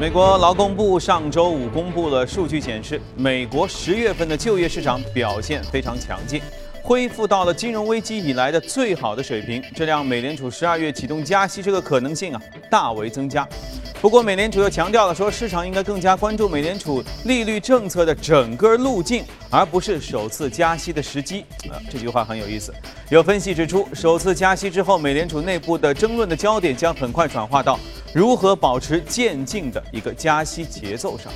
美国劳工部上周五公布了数据，显示美国十月份的就业市场表现非常强劲，恢复到了金融危机以来的最好的水平，这让美联储十二月启动加息这个可能性啊大为增加。不过，美联储又强调了说，市场应该更加关注美联储利率政策的整个路径，而不是首次加息的时机。啊，这句话很有意思。有分析指出，首次加息之后，美联储内部的争论的焦点将很快转化到。如何保持渐进的一个加息节奏上？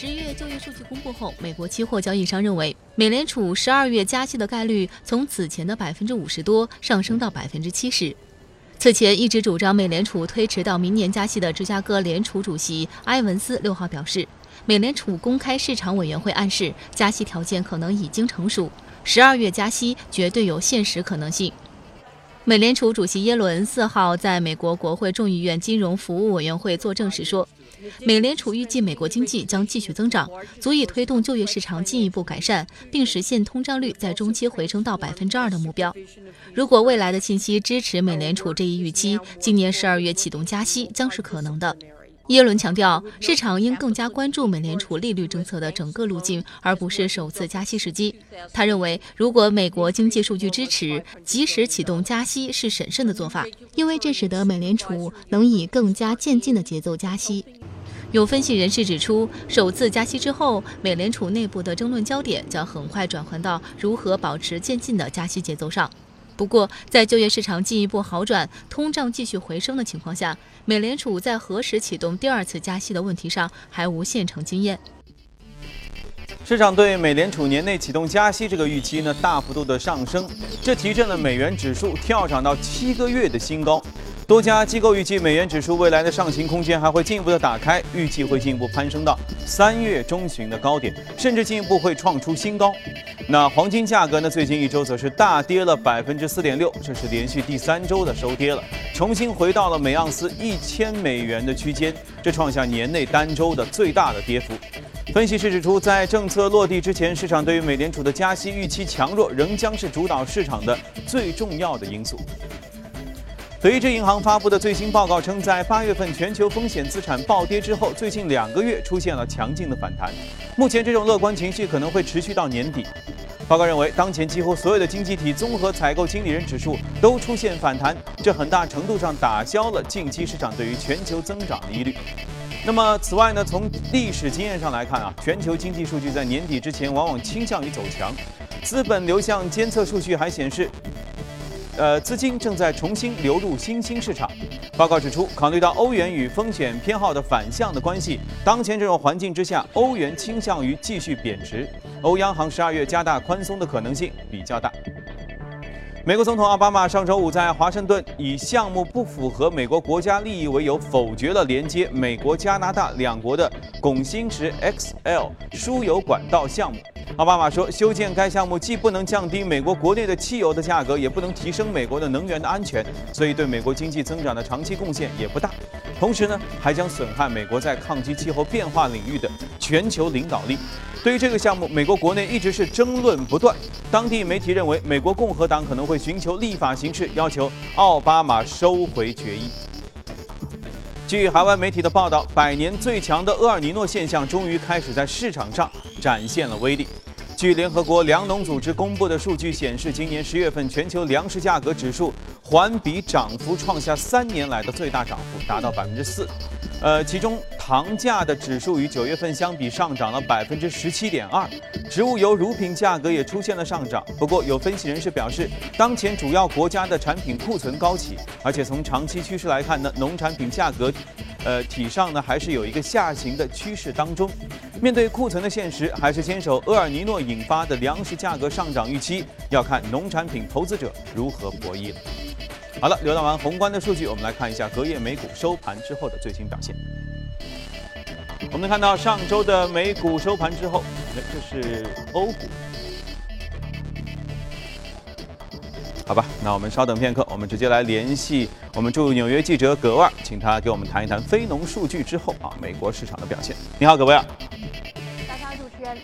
十一月就业数据公布后，美国期货交易商认为，美联储十二月加息的概率从此前的百分之五十多上升到百分之七十。此前一直主张美联储推迟到明年加息的芝加哥联储主席埃文斯六号表示，美联储公开市场委员会暗示加息条件可能已经成熟，十二月加息绝对有现实可能性。美联储主席耶伦四号在美国国会众议院金融服务委员会作证时说，美联储预计美国经济将继续增长，足以推动就业市场进一步改善，并实现通胀率在中期回升到百分之二的目标。如果未来的信息支持美联储这一预期，今年十二月启动加息将是可能的。耶伦强调，市场应更加关注美联储利率政策的整个路径，而不是首次加息时机。他认为，如果美国经济数据支持，及时启动加息是审慎的做法，因为这使得美联储能以更加渐进的节奏加息。有分析人士指出，首次加息之后，美联储内部的争论焦点将很快转换到如何保持渐进的加息节奏上。不过，在就业市场进一步好转、通胀继续回升的情况下，美联储在何时启动第二次加息的问题上还无现成经验。市场对美联储年内启动加息这个预期呢，大幅度的上升，这提振了美元指数跳涨到七个月的新高。多家机构预计，美元指数未来的上行空间还会进一步的打开，预计会进一步攀升到三月中旬的高点，甚至进一步会创出新高。那黄金价格呢？最近一周则是大跌了百分之四点六，这是连续第三周的收跌了，重新回到了每盎司一千美元的区间，这创下年内单周的最大的跌幅。分析师指出，在政策落地之前，市场对于美联储的加息预期强弱仍将是主导市场的最重要的因素。德意志银行发布的最新报告称，在八月份全球风险资产暴跌之后，最近两个月出现了强劲的反弹。目前这种乐观情绪可能会持续到年底。报告认为，当前几乎所有的经济体综合采购经理人指数都出现反弹，这很大程度上打消了近期市场对于全球增长的疑虑。那么，此外呢，从历史经验上来看啊，全球经济数据在年底之前往往倾向于走强。资本流向监测数据还显示。呃，资金正在重新流入新兴市场。报告指出，考虑到欧元与风险偏好的反向的关系，当前这种环境之下，欧元倾向于继续贬值。欧央行十二月加大宽松的可能性比较大。美国总统奥巴马上周五在华盛顿以项目不符合美国国家利益为由，否决了连接美国加拿大两国的拱心石 XL 输油管道项目。奥巴马说，修建该项目既不能降低美国国内的汽油的价格，也不能提升美国的能源的安全，所以对美国经济增长的长期贡献也不大。同时呢，还将损害美国在抗击气候变化领域的全球领导力。对于这个项目，美国国内一直是争论不断。当地媒体认为，美国共和党可能会寻求立法形式，要求奥巴马收回决议。据海外媒体的报道，百年最强的厄尔尼诺现象终于开始在市场上展现了威力。据联合国粮农组织公布的数据显示，今年十月份全球粮食价格指数环比涨幅创下三年来的最大涨幅，达到百分之四。呃，其中糖价的指数与九月份相比上涨了百分之十七点二，植物油乳品价格也出现了上涨。不过，有分析人士表示，当前主要国家的产品库存高企，而且从长期趋势来看呢，农产品价格，呃，体上呢还是有一个下行的趋势当中。面对库存的现实，还是坚守厄尔尼诺引发的粮食价格上涨预期，要看农产品投资者如何博弈了。好了，浏览完宏观的数据，我们来看一下隔夜美股收盘之后的最新表现。我们能看到上周的美股收盘之后，这是欧股。好吧，那我们稍等片刻，我们直接来联系我们驻纽约记者葛万，请他给我们谈一谈非农数据之后啊美国市场的表现。你好，葛万。Thank you.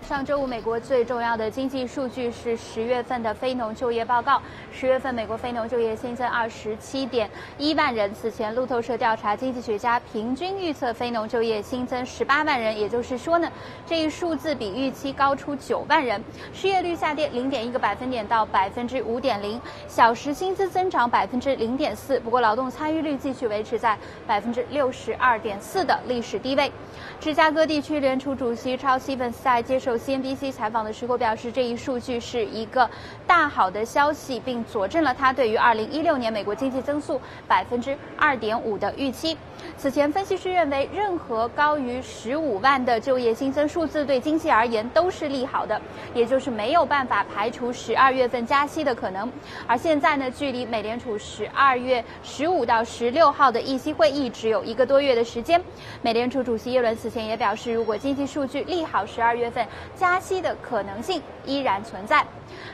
上周五美国最重要的经济数据是十月份的非农就业报告。十月份美国非农就业新增二十七点一万人。此前路透社调查，经济学家平均预测非农就业新增十八万人，也就是说呢，这一数字比预期高出九万人。失业率下跌零点一个百分点到百分之五点零，小时薪资增长百分之零点四。不过劳动参与率继续维持在百分之六十二点四的历史低位。芝加哥地区联储主席超希文在接受 CNBC 采访的时候表示，这一数据是一个大好的消息，并佐证了他对于2016年美国经济增速百分之二点五的预期。此前，分析师认为，任何高于十五万的就业新增数字对经济而言都是利好的，也就是没有办法排除十二月份加息的可能。而现在呢，距离美联储十二月十五到十六号的议息会议只有一个多月的时间。美联储主席耶伦此前也表示，如果经济数据利好，十二月份加息的可能性依然存在。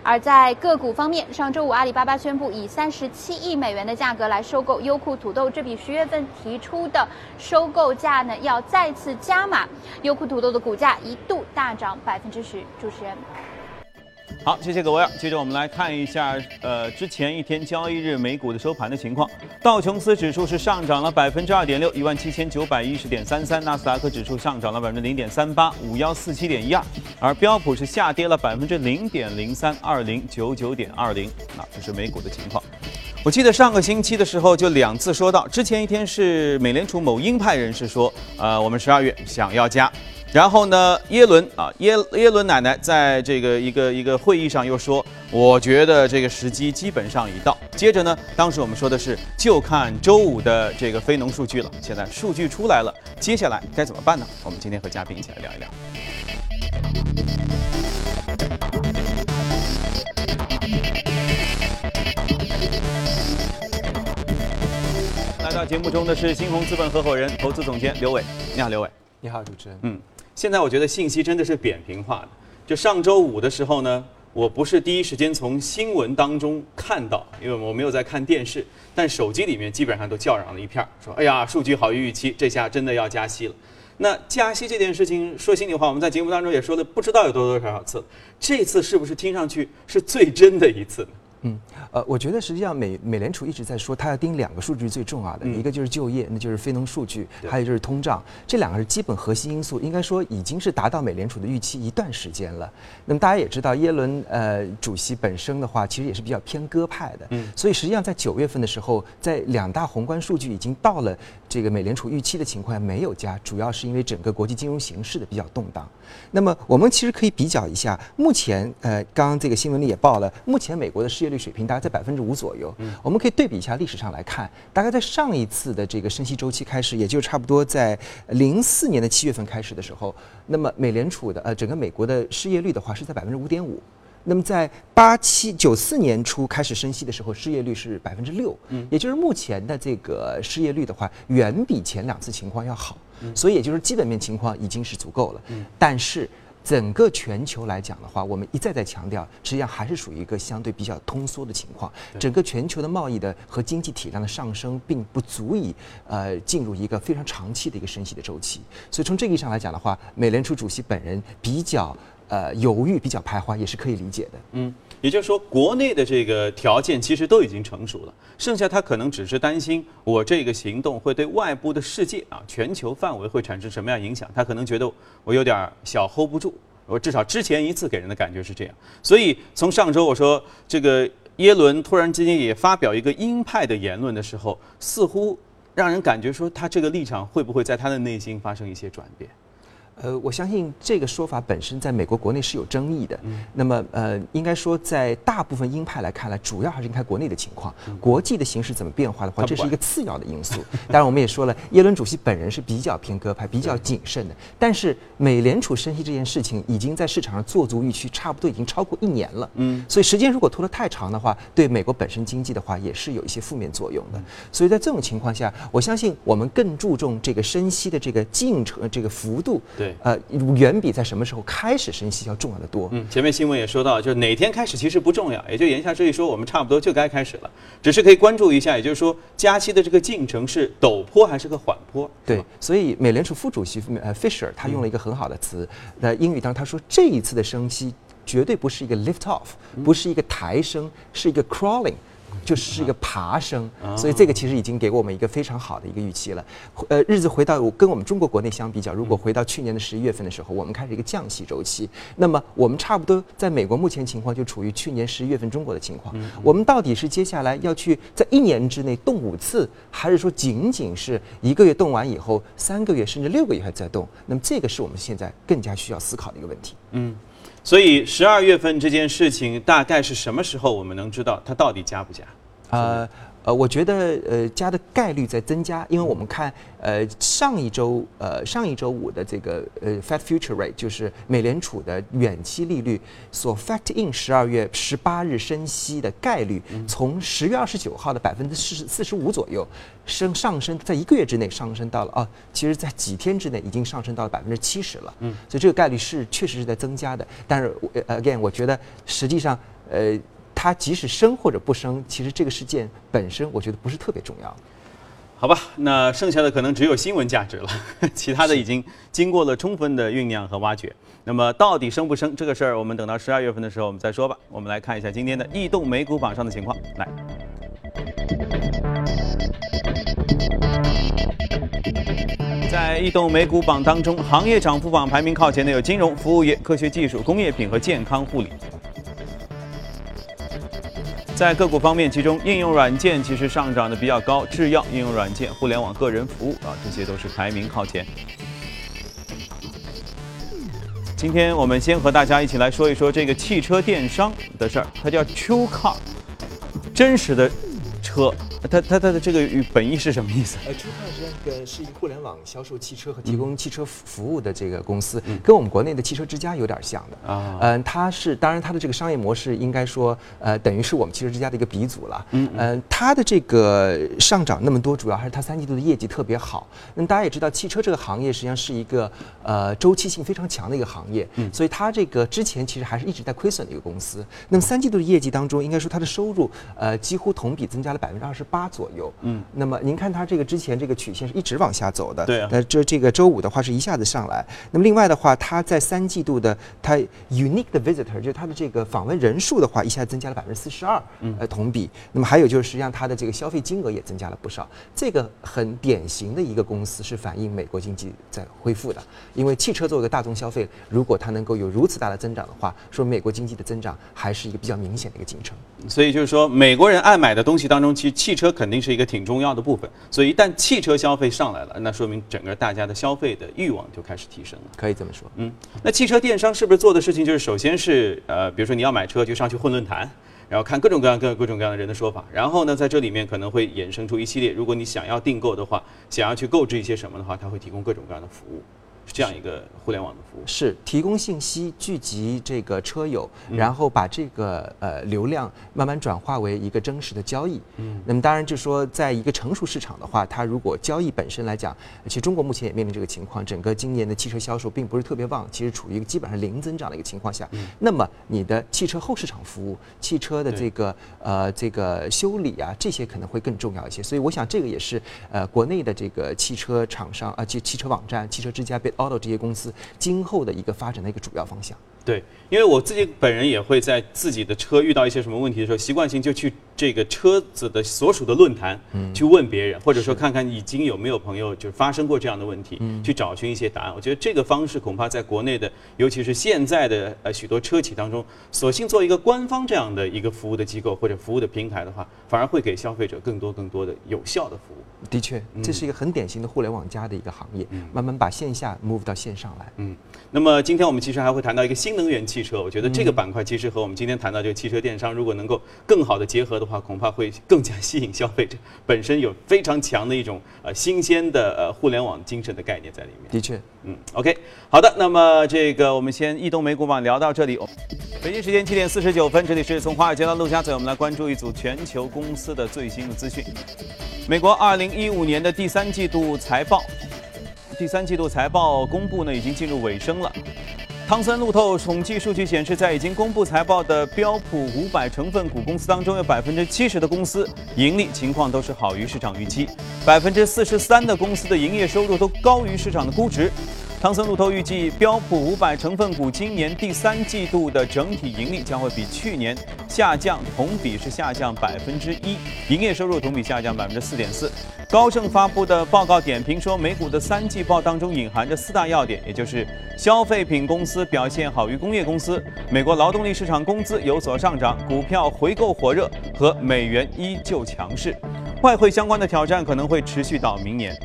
而在个股方面，上周五阿里巴巴宣布以三十七亿美元的价格来收购优酷土豆，这比十月份提出的收购价呢要再次加码。优酷土豆的股价一度大涨百分之十。主持人。好，谢谢各位。接着我们来看一下，呃，之前一天交易日美股的收盘的情况。道琼斯指数是上涨了百分之二点六，一万七千九百一十点三三；纳斯达克指数上涨了百分之零点三八，五幺四七点一二；而标普是下跌了百分之零点零三，二零九九点二零。那这是美股的情况。我记得上个星期的时候就两次说到，之前一天是美联储某鹰派人士说，呃，我们十二月想要加。然后呢，耶伦啊，耶耶伦奶奶在这个一个一个会议上又说，我觉得这个时机基本上已到。接着呢，当时我们说的是就看周五的这个非农数据了。现在数据出来了，接下来该怎么办呢？我们今天和嘉宾一起来聊一聊。来到节目中的是新鸿资本合伙人、投资总监刘伟。你好，刘伟。你好，主持人。嗯。现在我觉得信息真的是扁平化的。就上周五的时候呢，我不是第一时间从新闻当中看到，因为我没有在看电视，但手机里面基本上都叫嚷了一片，说：“哎呀，数据好于预期，这下真的要加息了。”那加息这件事情，说心里话，我们在节目当中也说了不知道有多多少少次，这次是不是听上去是最真的一次？嗯，呃，我觉得实际上美美联储一直在说，它要盯两个数据最重要的，一个就是就业，那就是非农数据，还有就是通胀，这两个是基本核心因素，应该说已经是达到美联储的预期一段时间了。那么大家也知道，耶伦呃主席本身的话，其实也是比较偏鸽派的，嗯，所以实际上在九月份的时候，在两大宏观数据已经到了这个美联储预期的情况下，没有加，主要是因为整个国际金融形势的比较动荡。那么我们其实可以比较一下，目前呃，刚刚这个新闻里也报了，目前美国的失业率水平大概在百分之五左右。嗯，我们可以对比一下历史上来看，大概在上一次的这个升息周期开始，也就差不多在零四年的七月份开始的时候，那么美联储的呃整个美国的失业率的话是在百分之五点五。那么在八七九四年初开始升息的时候，失业率是百分之六，嗯，也就是目前的这个失业率的话，远比前两次情况要好，所以也就是基本面情况已经是足够了。嗯，但是整个全球来讲的话，我们一再再强调，实际上还是属于一个相对比较通缩的情况。整个全球的贸易的和经济体量的上升，并不足以呃进入一个非常长期的一个升息的周期。所以从这个意义上来讲的话，美联储主席本人比较。呃，犹豫比较徘徊也是可以理解的。嗯，也就是说，国内的这个条件其实都已经成熟了，剩下他可能只是担心我这个行动会对外部的世界啊，全球范围会产生什么样影响。他可能觉得我有点小 hold 不住。我至少之前一次给人的感觉是这样。所以从上周我说这个耶伦突然之间也发表一个鹰派的言论的时候，似乎让人感觉说他这个立场会不会在他的内心发生一些转变？呃，我相信这个说法本身在美国国内是有争议的。那么，呃，应该说在大部分鹰派来看来，主要还是看国内的情况。国际的形势怎么变化的话，这是一个次要的因素。当然，我们也说了，耶伦主席本人是比较偏鸽派、比较谨慎的。但是，美联储升息这件事情已经在市场上做足预期，差不多已经超过一年了。嗯，所以时间如果拖得太长的话，对美国本身经济的话也是有一些负面作用的。所以在这种情况下，我相信我们更注重这个升息的这个进程、这个幅度。对。对，呃，远比在什么时候开始升息要重要的多。嗯，前面新闻也说到，就是哪天开始其实不重要，也就言下之意说，我们差不多就该开始了，只是可以关注一下，也就是说加息的这个进程是陡坡还是个缓坡？对，所以美联储副主席呃 Fisher 他用了一个很好的词，在英语当中他说这一次的升息绝对不是一个 lift off，不是一个抬升，是一个 crawling。就是一个爬升，所以这个其实已经给我们一个非常好的一个预期了。呃，日子回到跟我们中国国内相比较，如果回到去年的十一月份的时候，我们开始一个降息周期，那么我们差不多在美国目前情况就处于去年十一月份中国的情况。我们到底是接下来要去在一年之内动五次，还是说仅仅是一个月动完以后，三个月甚至六个月还在动？那么这个是我们现在更加需要思考的一个问题。嗯。所以十二月份这件事情大概是什么时候我们能知道它到底加不加？呃呃，我觉得呃加的概率在增加，因为我们看呃上一周呃上一周五的这个呃 Fed Future Rate 就是美联储的远期利率所 fact in 十二月十八日升息的概率，从十月二十九号的百分之四十四十五左右升上升，在一个月之内上升到了啊，其实在几天之内已经上升到了百分之七十了。嗯，所以这个概率是确实是在增加的。但是 again，我觉得实际上呃。它即使升或者不升，其实这个事件本身，我觉得不是特别重要。好吧，那剩下的可能只有新闻价值了，其他的已经经过了充分的酝酿和挖掘。那么到底升不升这个事儿，我们等到十二月份的时候我们再说吧。我们来看一下今天的异动美股榜上的情况。来，在异动美股榜当中，行业涨幅榜排名靠前的有金融服务业、科学技术、工业品和健康护理。在个股方面，其中应用软件其实上涨的比较高，制药、应用软件、互联网、个人服务啊，这些都是排名靠前。今天我们先和大家一起来说一说这个汽车电商的事儿，它叫 True Car，真实的车。它它它的这个本意是什么意思？呃，TrueCar 实际上个是一个互联网销售汽车和提供汽车服务的这个公司，跟我们国内的汽车之家有点像的啊。嗯，它是当然它的这个商业模式应该说呃等于是我们汽车之家的一个鼻祖了。嗯嗯，它的这个上涨那么多，主要还是它三季度的业绩特别好。那大家也知道，汽车这个行业实际上是一个呃周期性非常强的一个行业，所以它这个之前其实还是一直在亏损的一个公司。那么三季度的业绩当中，应该说它的收入呃几乎同比增加了百分之二十。八左右，嗯，那么您看它这个之前这个曲线是一直往下走的，对啊，那这这个周五的话是一下子上来，那么另外的话，它在三季度的它 unique 的 visitor 就是它的这个访问人数的话，一下增加了百分之四十二，嗯，呃同比，那么还有就是实际上它的这个消费金额也增加了不少，这个很典型的一个公司是反映美国经济在恢复的，因为汽车作为一个大众消费，如果它能够有如此大的增长的话，说美国经济的增长还是一个比较明显的一个进程，所以就是说美国人爱买的东西当中，其实汽车肯定是一个挺重要的部分，所以一旦汽车消费上来了，那说明整个大家的消费的欲望就开始提升了。可以这么说，嗯，那汽车电商是不是做的事情就是首先是呃，比如说你要买车就上去混论坛，然后看各种各样各各种各样的人的说法，然后呢在这里面可能会衍生出一系列，如果你想要订购的话，想要去购置一些什么的话，它会提供各种各样的服务。这样一个互联网的服务是提供信息、聚集这个车友，然后把这个呃流量慢慢转化为一个真实的交易。嗯，那么当然就说，在一个成熟市场的话，它如果交易本身来讲，其实中国目前也面临这个情况，整个今年的汽车销售并不是特别旺，其实处于一个基本上零增长的一个情况下。那么你的汽车后市场服务、汽车的这个呃这个修理啊，这些可能会更重要一些。所以我想这个也是呃国内的这个汽车厂商啊，汽汽车网站、汽车之家被。Auto 这些公司今后的一个发展的一个主要方向。对，因为我自己本人也会在自己的车遇到一些什么问题的时候，习惯性就去这个车子的所属的论坛去问别人，或者说看看已经有没有朋友就是发生过这样的问题，去找寻一些答案。我觉得这个方式恐怕在国内的，尤其是现在的呃许多车企当中，索性做一个官方这样的一个服务的机构或者服务的平台的话，反而会给消费者更多更多的有效的服务。的确，这是一个很典型的互联网加的一个行业，慢慢把线下 move 到线上来。嗯，那么今天我们其实还会谈到一个新能源汽车，我觉得这个板块其实和我们今天谈到这个汽车电商，如果能够更好的结合的话，恐怕会更加吸引消费者。本身有非常强的一种呃新鲜的呃互联网精神的概念在里面。的确，嗯，OK，好的，那么这个我们先易东美股网聊到这里。北京时间七点四十九分，这里是从华尔街到陆家嘴，我们来关注一组全球公司的最新的资讯。美国二零一五年的第三季度财报第三季度财报公布呢，已经进入尾声了。汤森路透统计数据显示，在已经公布财报的标普五百成分股公司当中，有百分之七十的公司盈利情况都是好于市场预期，百分之四十三的公司的营业收入都高于市场的估值。汤森路透预计，标普五百成分股今年第三季度的整体盈利将会比去年下降，同比是下降百分之一，营业收入同比下降百分之四点四。高盛发布的报告点评说，美股的三季报当中隐含着四大要点，也就是消费品公司表现好于工业公司，美国劳动力市场工资有所上涨，股票回购火热和美元依旧强势。外汇相关的挑战可能会持续到明年。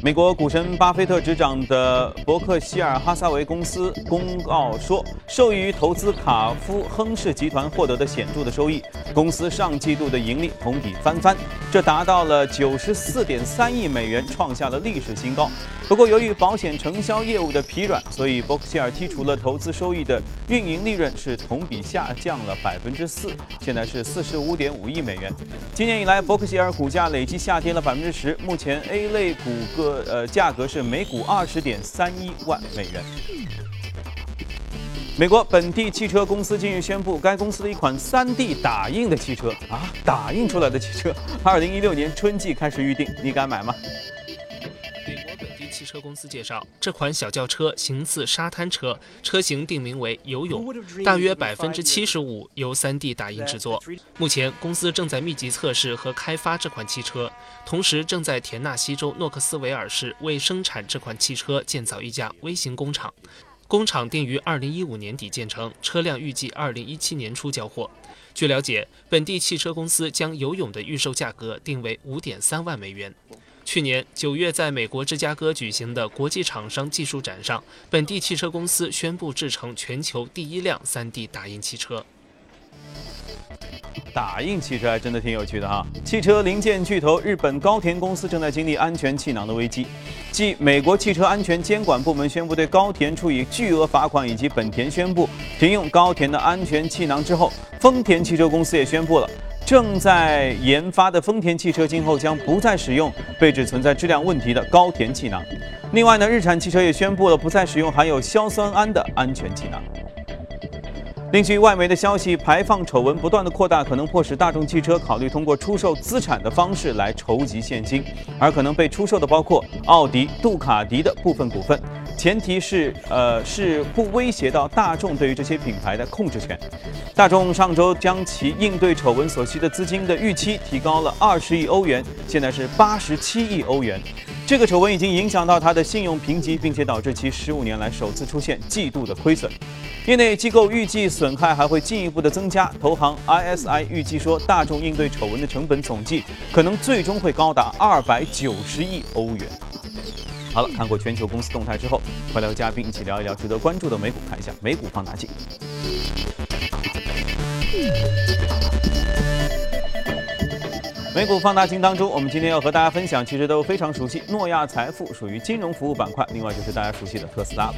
美国股神巴菲特执掌的伯克希尔哈撒韦公司公告说，受益于投资卡夫亨氏集团获得的显著的收益，公司上季度的盈利同比翻番，这达到了九十四点三亿美元，创下了历史新高。不过，由于保险承销业务的疲软，所以伯克希尔剔除了投资收益的运营利润是同比下降了百分之四，现在是四十五点五亿美元。今年以来，伯克希尔股价累计下跌了百分之十，目前 A 类股个。呃，价格是每股二十点三一万美元。美国本地汽车公司近日宣布，该公司的一款 3D 打印的汽车啊，打印出来的汽车，二零一六年春季开始预定，你敢买吗？汽车公司介绍，这款小轿车形似沙滩车，车型定名为“游泳”，大约百分之七十五由 3D 打印制作。目前，公司正在密集测试和开发这款汽车，同时正在田纳西州诺克斯维尔市为生产这款汽车建造一家微型工厂。工厂定于二零一五年底建成，车辆预计二零一七年初交货。据了解，本地汽车公司将“游泳”的预售价格定为五点三万美元。去年九月，在美国芝加哥举行的国际厂商技术展上，本地汽车公司宣布制成全球第一辆 3D 打印汽车。打印汽车还真的挺有趣的哈！汽车零件巨头日本高田公司正在经历安全气囊的危机。继美国汽车安全监管部门宣布对高田处以巨额罚款，以及本田宣布停用高田的安全气囊之后，丰田汽车公司也宣布了。正在研发的丰田汽车今后将不再使用被指存在质量问题的高田气囊。另外呢，日产汽车也宣布了不再使用含有硝酸铵的安全气囊。另据外媒的消息，排放丑闻不断的扩大，可能迫使大众汽车考虑通过出售资产的方式来筹集现金，而可能被出售的包括奥迪、杜卡迪的部分股份。前提是，呃，是不威胁到大众对于这些品牌的控制权。大众上周将其应对丑闻所需的资金的预期提高了二十亿欧元，现在是八十七亿欧元。这个丑闻已经影响到它的信用评级，并且导致其十五年来首次出现季度的亏损。业内机构预计损害还会进一步的增加。投行 ISI 预计说，大众应对丑闻的成本总计可能最终会高达二百九十亿欧元。好了，看过全球公司动态之后，快来和嘉宾一起聊一聊值得关注的美股，看一下美股放大镜。美股放大镜当中，我们今天要和大家分享，其实都非常熟悉，诺亚财富属于金融服务板块，另外就是大家熟悉的特斯拉。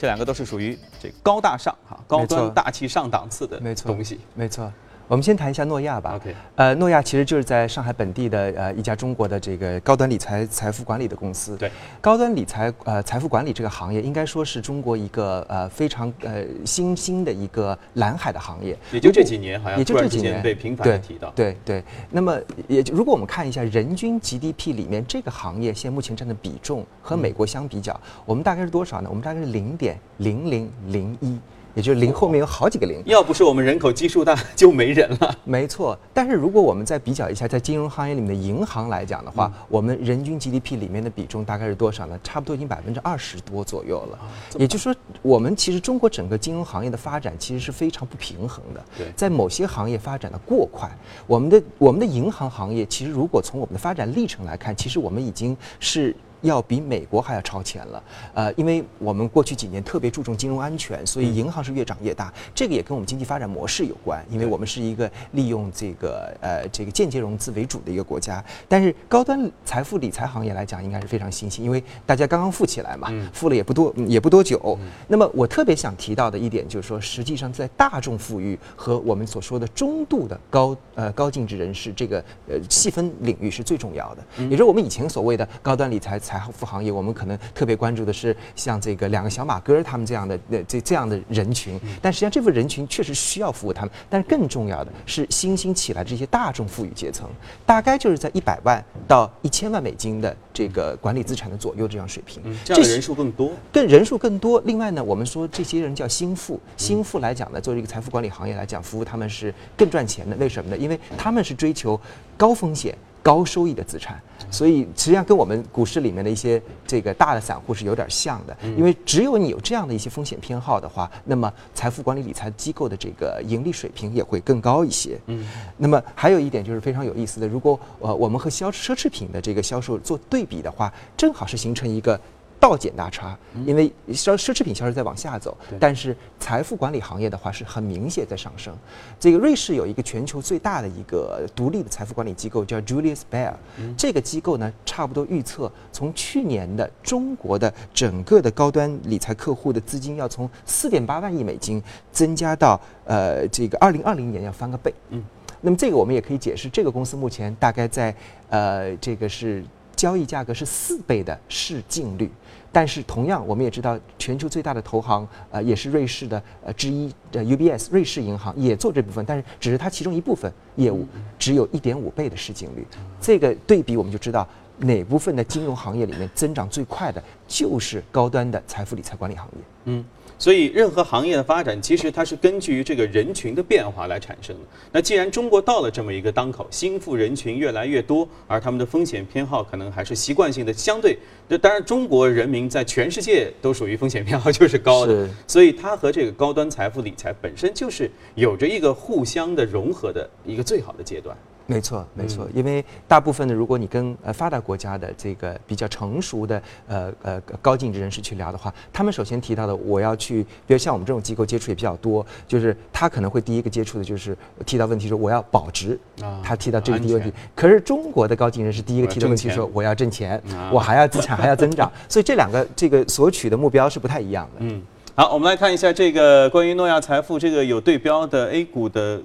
这两个都是属于这高大上哈，高端大气上档次的东西，没错。我们先谈一下诺亚吧。OK，呃，诺亚其实就是在上海本地的呃一家中国的这个高端理财财富管理的公司。对，高端理财呃财富管理这个行业应该说是中国一个呃非常呃新兴的一个蓝海的行业。也就这几年，好像也就这几年被频繁的提到。对对。那么也如果我们看一下人均 GDP 里面这个行业现目前占的比重和美国相比较，我们大概是多少呢？我们大概是零点零零零一。也就是零后面有好几个零，要不是我们人口基数大，就没人了。没错，但是如果我们再比较一下，在金融行业里面的银行来讲的话，我们人均 GDP 里面的比重大概是多少呢？差不多已经百分之二十多左右了。也就是说，我们其实中国整个金融行业的发展其实是非常不平衡的。对，在某些行业发展的过快，我们的我们的银行行业其实如果从我们的发展历程来看，其实我们已经是。要比美国还要超前了。呃，因为我们过去几年特别注重金融安全，所以银行是越长越大。这个也跟我们经济发展模式有关，因为我们是一个利用这个呃这个间接融资为主的一个国家。但是高端财富理财行业来讲，应该是非常新兴，因为大家刚刚富起来嘛，富了也不多也不多久。那么我特别想提到的一点就是说，实际上在大众富裕和我们所说的中度的高呃高净值人士这个呃细分领域是最重要的。也就是我们以前所谓的高端理财财富行业，我们可能特别关注的是像这个两个小马哥他们这样的呃这这样的人群，但实际上这部分人群确实需要服务他们。但是更重要的是新兴起来这些大众富裕阶层，大概就是在一百万到一千万美金的这个管理资产的左右这样水平。这样的人数更多，更人数更多。另外呢，我们说这些人叫新富，新富来讲呢，作为一个财富管理行业来讲，服务他们是更赚钱的。为什么呢？因为他们是追求高风险。高收益的资产，所以实际上跟我们股市里面的一些这个大的散户是有点像的。因为只有你有这样的一些风险偏好的话，那么财富管理理财机构的这个盈利水平也会更高一些。嗯，那么还有一点就是非常有意思的，如果呃我们和销奢侈品的这个销售做对比的话，正好是形成一个。倒减大差，因为奢奢侈品销售在往下走，但是财富管理行业的话是很明显在上升。这个瑞士有一个全球最大的一个独立的财富管理机构叫 Julius Baer，这个机构呢差不多预测从去年的中国的整个的高端理财客户的资金要从四点八万亿美金增加到呃这个二零二零年要翻个倍。嗯，那么这个我们也可以解释，这个公司目前大概在呃这个是交易价格是四倍的市净率。但是同样，我们也知道，全球最大的投行，呃，也是瑞士的呃之一的 UBS 瑞士银行也做这部分，但是只是它其中一部分业务，只有一点五倍的市净率。这个对比我们就知道，哪部分的金融行业里面增长最快的就是高端的财富理财管理行业。嗯。所以，任何行业的发展，其实它是根据于这个人群的变化来产生的。那既然中国到了这么一个当口，新富人群越来越多，而他们的风险偏好可能还是习惯性的相对。这当然，中国人民在全世界都属于风险偏好就是高的，所以它和这个高端财富理财本身就是有着一个互相的融合的一个最好的阶段。没错，没错，因为大部分的，如果你跟呃发达国家的这个比较成熟的呃呃高净值人士去聊的话，他们首先提到的，我要去，比如像我们这种机构接触也比较多，就是他可能会第一个接触的就是提到问题说我要保值，他提到这个第一个问题。可是中国的高净值人士第一个提的问题说我要挣钱，我还要资产还要增长，所以这两个这个索取的目标是不太一样的。嗯，好，我们来看一下这个关于诺亚财富这个有对标的 A 股的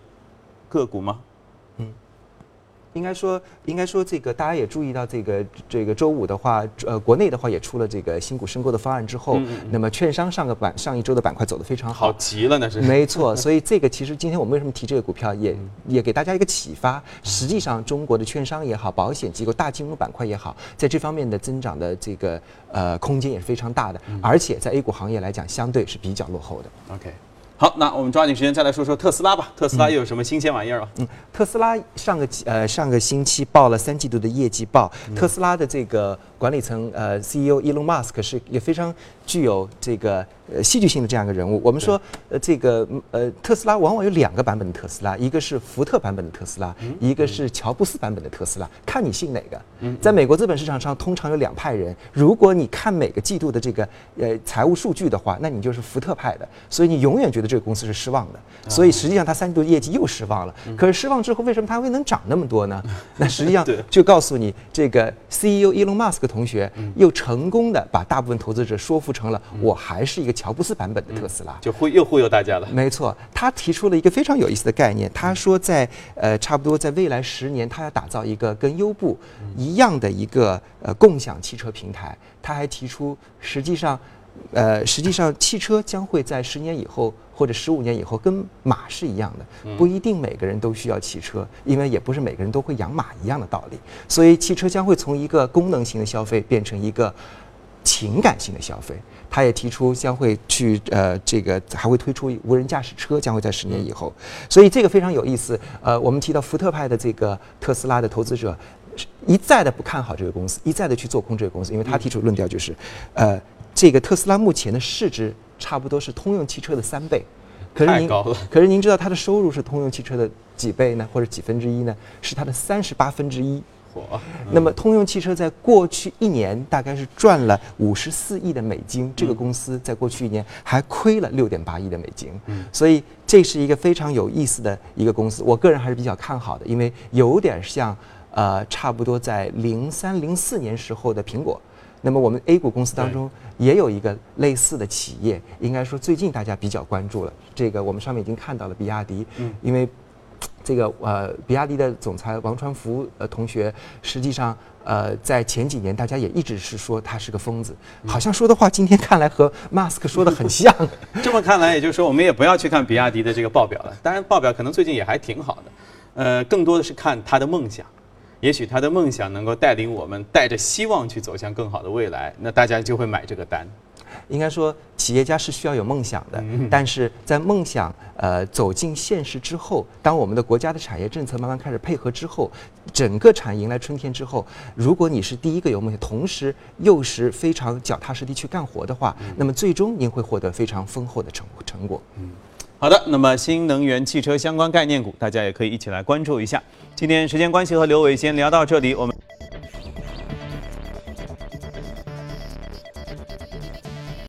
个股吗？应该说，应该说，这个大家也注意到，这个这个周五的话，呃，国内的话也出了这个新股申购的方案之后，那么券商上个板上一周的板块走得非常好，好极了那是。没错，所以这个其实今天我们为什么提这个股票，也也给大家一个启发。实际上，中国的券商也好，保险机构、大金融板块也好，在这方面的增长的这个呃空间也是非常大的，而且在 A 股行业来讲，相对是比较落后的。OK。好，那我们抓紧时间再来说说特斯拉吧。特斯拉又有什么新鲜玩意儿啊？嗯，特斯拉上个呃上个星期报了三季度的业绩报。特斯拉的这个管理层呃 CEO Elon Musk 是也非常具有这个。呃，戏剧性的这样一个人物，我们说，呃，这个呃，特斯拉往往有两个版本的特斯拉，一个是福特版本的特斯拉，一个是乔布斯版本的特斯拉，看你信哪个。在美国资本市场上，通常有两派人。如果你看每个季度的这个呃财务数据的话，那你就是福特派的，所以你永远觉得这个公司是失望的。所以实际上它三季度业绩又失望了。可是失望之后，为什么它会能涨那么多呢？那实际上就告诉你，这个 CEO Elon Musk 同学又成功的把大部分投资者说服成了，我还是一个。乔布斯版本的特斯拉就忽又忽悠大家了。没错，他提出了一个非常有意思的概念。他说，在呃差不多在未来十年，他要打造一个跟优步一样的一个呃共享汽车平台。他还提出，实际上，呃实际上汽车将会在十年以后或者十五年以后跟马是一样的，不一定每个人都需要汽车，因为也不是每个人都会养马一样的道理。所以汽车将会从一个功能型的消费变成一个情感性的消费。他也提出将会去呃，这个还会推出无人驾驶车，将会在十年以后，所以这个非常有意思。呃，我们提到福特派的这个特斯拉的投资者，一再的不看好这个公司，一再的去做空这个公司，因为他提出论调就是，呃，这个特斯拉目前的市值差不多是通用汽车的三倍，可是您可是您知道它的收入是通用汽车的几倍呢，或者几分之一呢？是它的三十八分之一。那么通用汽车在过去一年大概是赚了五十四亿的美金，这个公司在过去一年还亏了六点八亿的美金，所以这是一个非常有意思的一个公司，我个人还是比较看好的，因为有点像呃差不多在零三零四年时候的苹果。那么我们 A 股公司当中也有一个类似的企业，应该说最近大家比较关注了。这个我们上面已经看到了比亚迪，因为这个呃比亚迪的总裁王传福呃同学，实际上呃在前几年大家也一直是说他是个疯子，好像说的话今天看来和马斯克说的很像。这么看来，也就是说我们也不要去看比亚迪的这个报表了。当然，报表可能最近也还挺好的，呃，更多的是看他的梦想。也许他的梦想能够带领我们带着希望去走向更好的未来，那大家就会买这个单。应该说，企业家是需要有梦想的，但是在梦想呃走进现实之后，当我们的国家的产业政策慢慢开始配合之后，整个产业迎来春天之后，如果你是第一个有梦想，同时又是非常脚踏实地去干活的话，那么最终您会获得非常丰厚的成成果。嗯。好的，那么新能源汽车相关概念股，大家也可以一起来关注一下。今天时间关系和刘伟先聊到这里，我们。